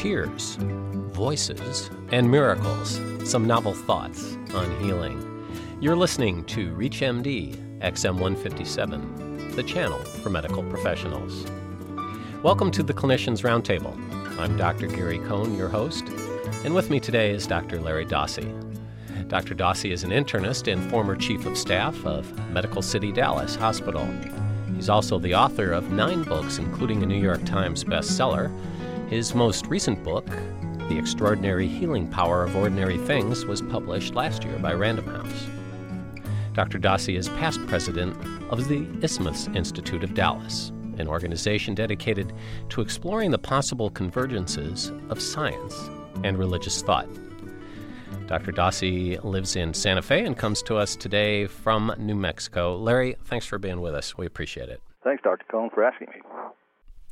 tears, voices, and miracles, some novel thoughts on healing. You're listening to ReachMD XM157, the channel for medical professionals. Welcome to the Clinicians Roundtable. I'm Dr. Gary Cohn, your host, and with me today is Dr. Larry Dossey. Dr. Dossey is an internist and former chief of staff of Medical City Dallas Hospital. He's also the author of nine books, including a New York Times bestseller. His most recent book, The Extraordinary Healing Power of Ordinary Things, was published last year by Random House. Dr. Dossey is past president of the Isthmus Institute of Dallas, an organization dedicated to exploring the possible convergences of science and religious thought. Dr. Dossey lives in Santa Fe and comes to us today from New Mexico. Larry, thanks for being with us. We appreciate it. Thanks, Dr. Cohn, for asking me.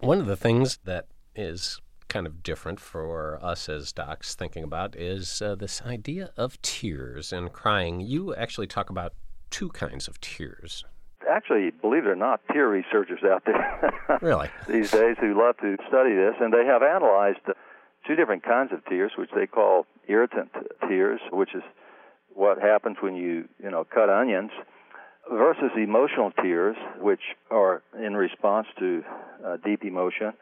One of the things that is kind of different for us as docs thinking about is uh, this idea of tears and crying. You actually talk about two kinds of tears. Actually, believe it or not, tear researchers out there really these days who love to study this, and they have analyzed two different kinds of tears, which they call irritant tears, which is what happens when you you know cut onions, versus emotional tears, which are in response to uh, deep emotion.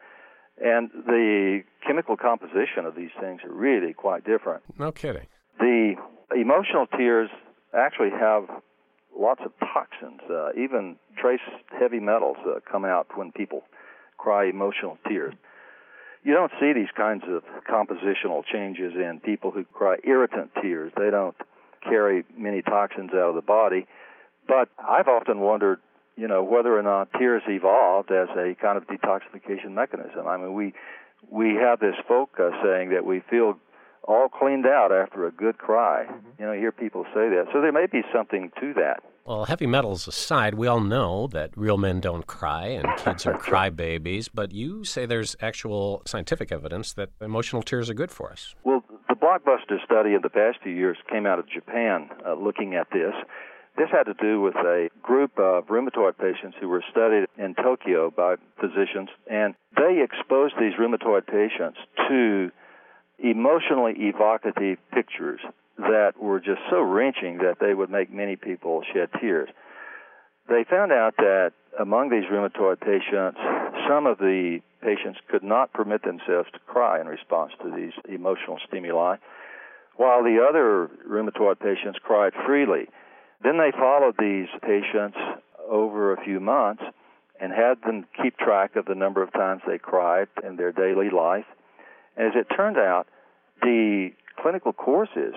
And the chemical composition of these things are really quite different. No kidding. The emotional tears actually have lots of toxins, uh, even trace heavy metals uh, come out when people cry emotional tears. You don't see these kinds of compositional changes in people who cry irritant tears. They don't carry many toxins out of the body. But I've often wondered, you know, whether or not tears evolved as a kind of detoxification mechanism. I mean, we we have this folk uh, saying that we feel all cleaned out after a good cry. Mm-hmm. You know, you hear people say that. So there may be something to that. Well, heavy metals aside, we all know that real men don't cry and kids are crybabies, but you say there's actual scientific evidence that emotional tears are good for us. Well, the blockbuster study of the past few years came out of Japan uh, looking at this. This had to do with a group of rheumatoid patients who were studied in Tokyo by physicians, and they exposed these rheumatoid patients to emotionally evocative pictures that were just so wrenching that they would make many people shed tears. They found out that among these rheumatoid patients, some of the patients could not permit themselves to cry in response to these emotional stimuli, while the other rheumatoid patients cried freely. Then they followed these patients over a few months and had them keep track of the number of times they cried in their daily life. And as it turned out, the clinical courses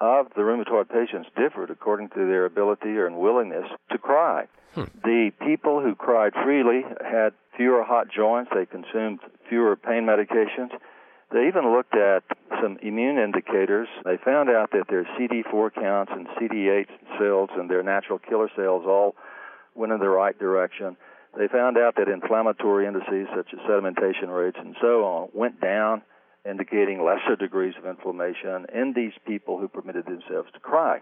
of the rheumatoid patients differed according to their ability or willingness to cry. Hmm. The people who cried freely had fewer hot joints, they consumed fewer pain medications. They even looked at some immune indicators. They found out that their CD4 counts and CD8 cells and their natural killer cells all went in the right direction. They found out that inflammatory indices such as sedimentation rates and so on went down indicating lesser degrees of inflammation in these people who permitted themselves to cry.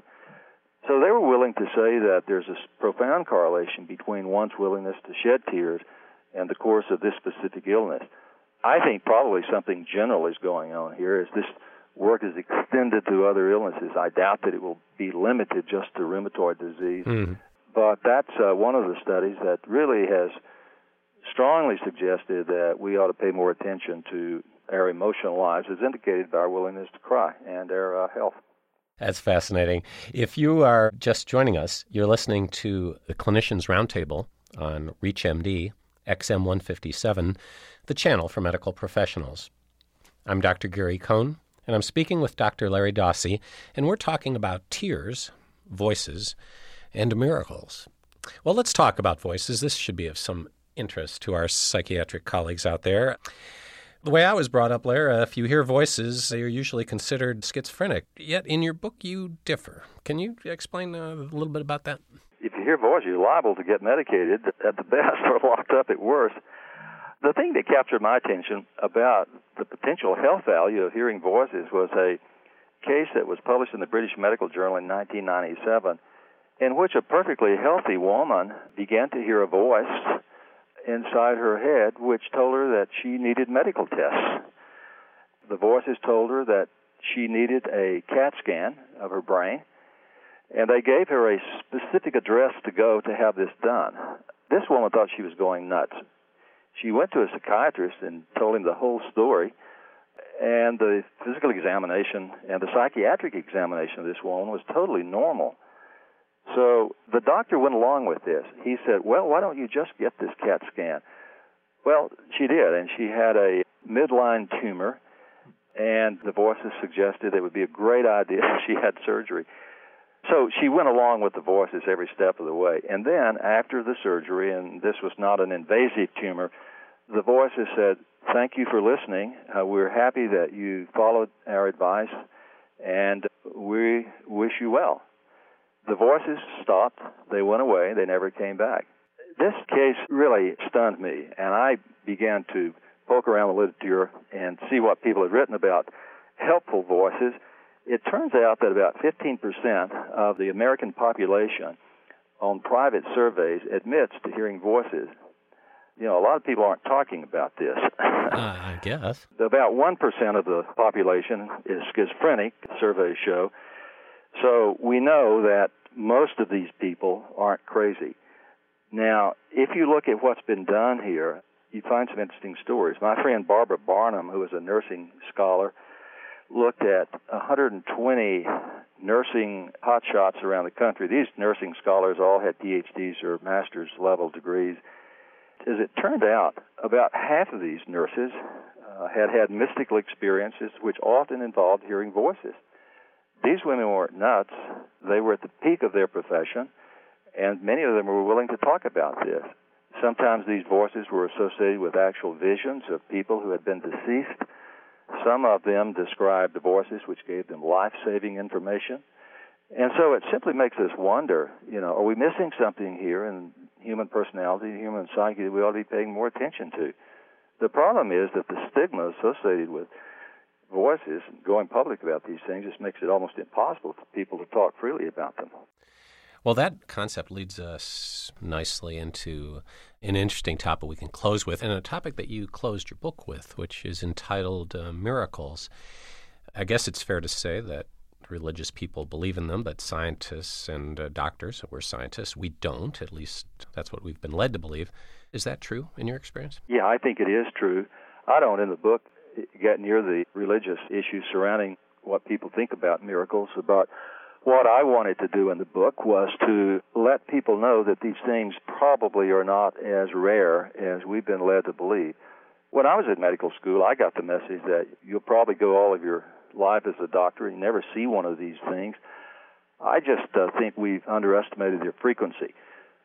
So they were willing to say that there's a profound correlation between one's willingness to shed tears and the course of this specific illness. I think probably something general is going on here as this work is extended to other illnesses. I doubt that it will be limited just to rheumatoid disease, mm. but that's uh, one of the studies that really has strongly suggested that we ought to pay more attention to our emotional lives as indicated by our willingness to cry and our uh, health. That's fascinating. If you are just joining us, you're listening to the Clinicians Roundtable on ReachMD XM157, the channel for medical professionals. I'm Dr. Gary Cohn, and I'm speaking with Dr. Larry Dossey, and we're talking about tears, voices, and miracles. Well, let's talk about voices. This should be of some interest to our psychiatric colleagues out there. The way I was brought up, Larry, if you hear voices, you're usually considered schizophrenic. Yet in your book, you differ. Can you explain uh, a little bit about that? If you hear voices, you're liable to get medicated at the best or locked up at worst. The thing that captured my attention about the potential health value of hearing voices was a case that was published in the British Medical Journal in 1997 in which a perfectly healthy woman began to hear a voice inside her head which told her that she needed medical tests. The voices told her that she needed a CAT scan of her brain, and they gave her a specific address to go to have this done. This woman thought she was going nuts. She went to a psychiatrist and told him the whole story, and the physical examination and the psychiatric examination of this woman was totally normal. So the doctor went along with this. He said, Well, why don't you just get this CAT scan? Well, she did, and she had a midline tumor, and the voices suggested it would be a great idea if she had surgery. So she went along with the voices every step of the way. And then after the surgery, and this was not an invasive tumor, the voices said, Thank you for listening. Uh, we're happy that you followed our advice, and we wish you well. The voices stopped. They went away. They never came back. This case really stunned me, and I began to poke around the literature and see what people had written about helpful voices. It turns out that about 15% of the American population on private surveys admits to hearing voices. You know, a lot of people aren't talking about this. uh, I guess. About 1% of the population is schizophrenic, surveys show. So we know that most of these people aren't crazy. Now, if you look at what's been done here, you find some interesting stories. My friend Barbara Barnum, who is a nursing scholar, looked at 120 nursing hotshots around the country. These nursing scholars all had PhDs or master's level degrees. As it turned out, about half of these nurses uh, had had mystical experiences, which often involved hearing voices. These women weren't nuts. They were at the peak of their profession, and many of them were willing to talk about this. Sometimes these voices were associated with actual visions of people who had been deceased. Some of them described voices which gave them life saving information. And so it simply makes us wonder, you know, are we missing something here in human personality, human psyche that we ought to be paying more attention to? The problem is that the stigma associated with voices going public about these things just makes it almost impossible for people to talk freely about them. Well, that concept leads us nicely into an interesting topic we can close with, and a topic that you closed your book with, which is entitled uh, Miracles. I guess it's fair to say that religious people believe in them, but scientists and uh, doctors, we're scientists, we don't. At least that's what we've been led to believe. Is that true in your experience? Yeah, I think it is true. I don't in the book get near the religious issues surrounding what people think about miracles, but what I wanted to do in the book was to let people know that these things probably are not as rare as we've been led to believe. When I was at medical school, I got the message that you'll probably go all of your life as a doctor and never see one of these things. I just uh, think we've underestimated their frequency.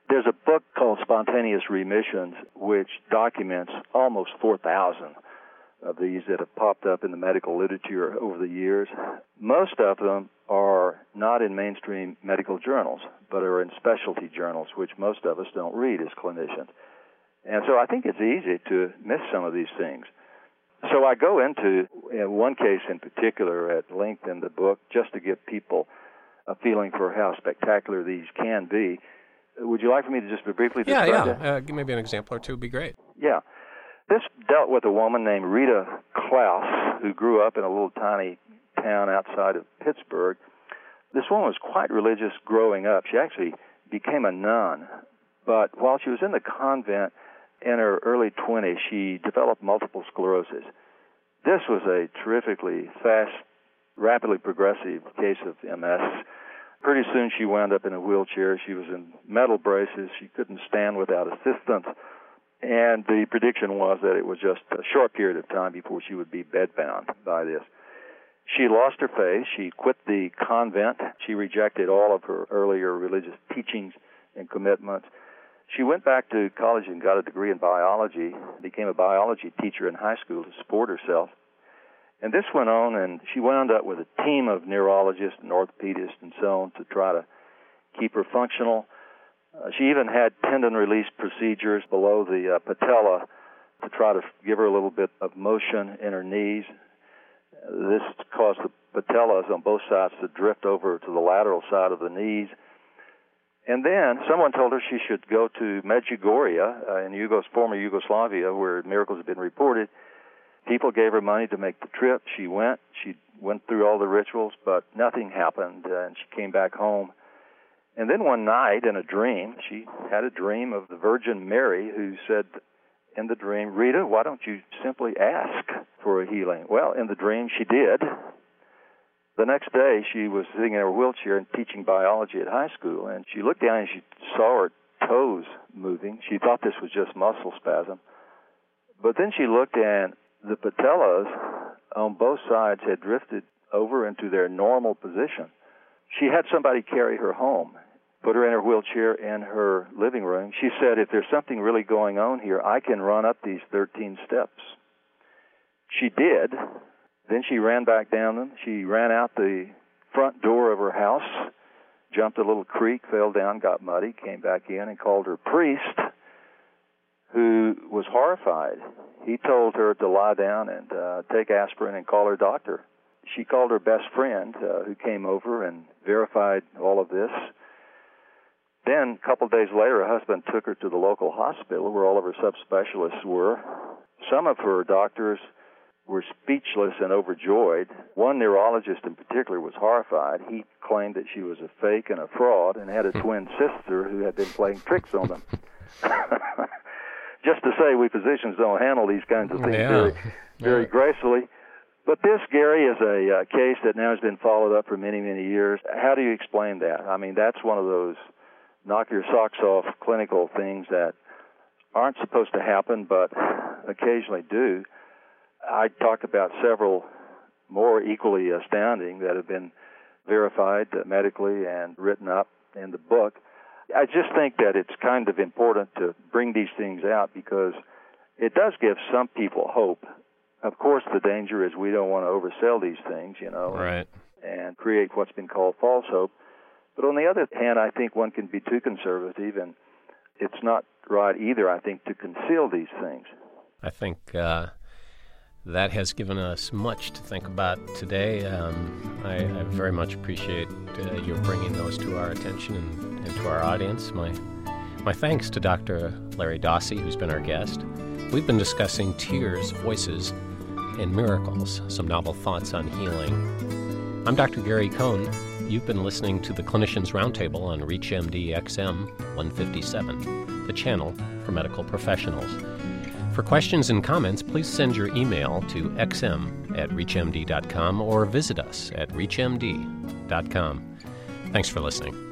There's a book called Spontaneous Remissions, which documents almost 4,000 of these that have popped up in the medical literature over the years. Most of them are not in mainstream medical journals, but are in specialty journals, which most of us don't read as clinicians. And so I think it's easy to miss some of these things. So I go into one case in particular at length in the book just to give people a feeling for how spectacular these can be. Would you like for me to just briefly yeah, describe yeah. that? Uh, maybe an example or two would be great. Yeah. This dealt with a woman named Rita Klaus, who grew up in a little tiny town outside of Pittsburgh. This woman was quite religious growing up. She actually became a nun. But while she was in the convent in her early 20s, she developed multiple sclerosis. This was a terrifically fast, rapidly progressive case of MS. Pretty soon she wound up in a wheelchair. She was in metal braces. She couldn't stand without assistance. And the prediction was that it was just a short period of time before she would be bedbound by this. She lost her faith. She quit the convent. She rejected all of her earlier religious teachings and commitments. She went back to college and got a degree in biology, became a biology teacher in high school to support herself. And this went on, and she wound up with a team of neurologists and orthopedists and so on to try to keep her functional. Uh, she even had tendon release procedures below the uh, patella to try to give her a little bit of motion in her knees. This caused the patellas on both sides to drift over to the lateral side of the knees. And then someone told her she should go to Medjugorje uh, in Yugos, former Yugoslavia, where miracles had been reported. People gave her money to make the trip. She went. She went through all the rituals, but nothing happened, uh, and she came back home. And then one night in a dream, she had a dream of the Virgin Mary who said in the dream, Rita, why don't you simply ask for a healing? Well, in the dream, she did. The next day, she was sitting in her wheelchair and teaching biology at high school, and she looked down and she saw her toes moving. She thought this was just muscle spasm. But then she looked and the patellas on both sides had drifted over into their normal position. She had somebody carry her home, put her in her wheelchair in her living room. She said, If there's something really going on here, I can run up these 13 steps. She did. Then she ran back down them. She ran out the front door of her house, jumped a little creek, fell down, got muddy, came back in, and called her priest, who was horrified he told her to lie down and uh, take aspirin and call her doctor. She called her best friend, uh, who came over and verified all of this. Then, a couple of days later, her husband took her to the local hospital where all of her subspecialists were. Some of her doctors were speechless and overjoyed. One neurologist in particular was horrified. He claimed that she was a fake and a fraud and had a twin sister who had been playing tricks on them. just to say we physicians don't handle these kinds of things yeah. very, very yeah. gracefully. But this, Gary, is a uh, case that now has been followed up for many, many years. How do you explain that? I mean, that's one of those knock your socks off clinical things that aren't supposed to happen, but occasionally do. I talked about several more equally astounding that have been verified medically and written up in the book. I just think that it's kind of important to bring these things out because it does give some people hope. Of course, the danger is we don't want to oversell these things, you know, right. and create what's been called false hope. But on the other hand, I think one can be too conservative, and it's not right either, I think, to conceal these things. I think uh, that has given us much to think about today. Um, I, I, very much appreciate uh, your bringing those to our attention and, and, to our audience. My, my thanks to Dr. Larry Dossey, who's been our guest. We've been discussing tears, voices, and miracles, some novel thoughts on healing. I'm Dr. Gary Cohn. You've been listening to the Clinicians Roundtable on ReachMD XM 157, the channel for medical professionals. For questions and comments, please send your email to xm at reachmd.com or visit us at reachmd.com. Thanks for listening.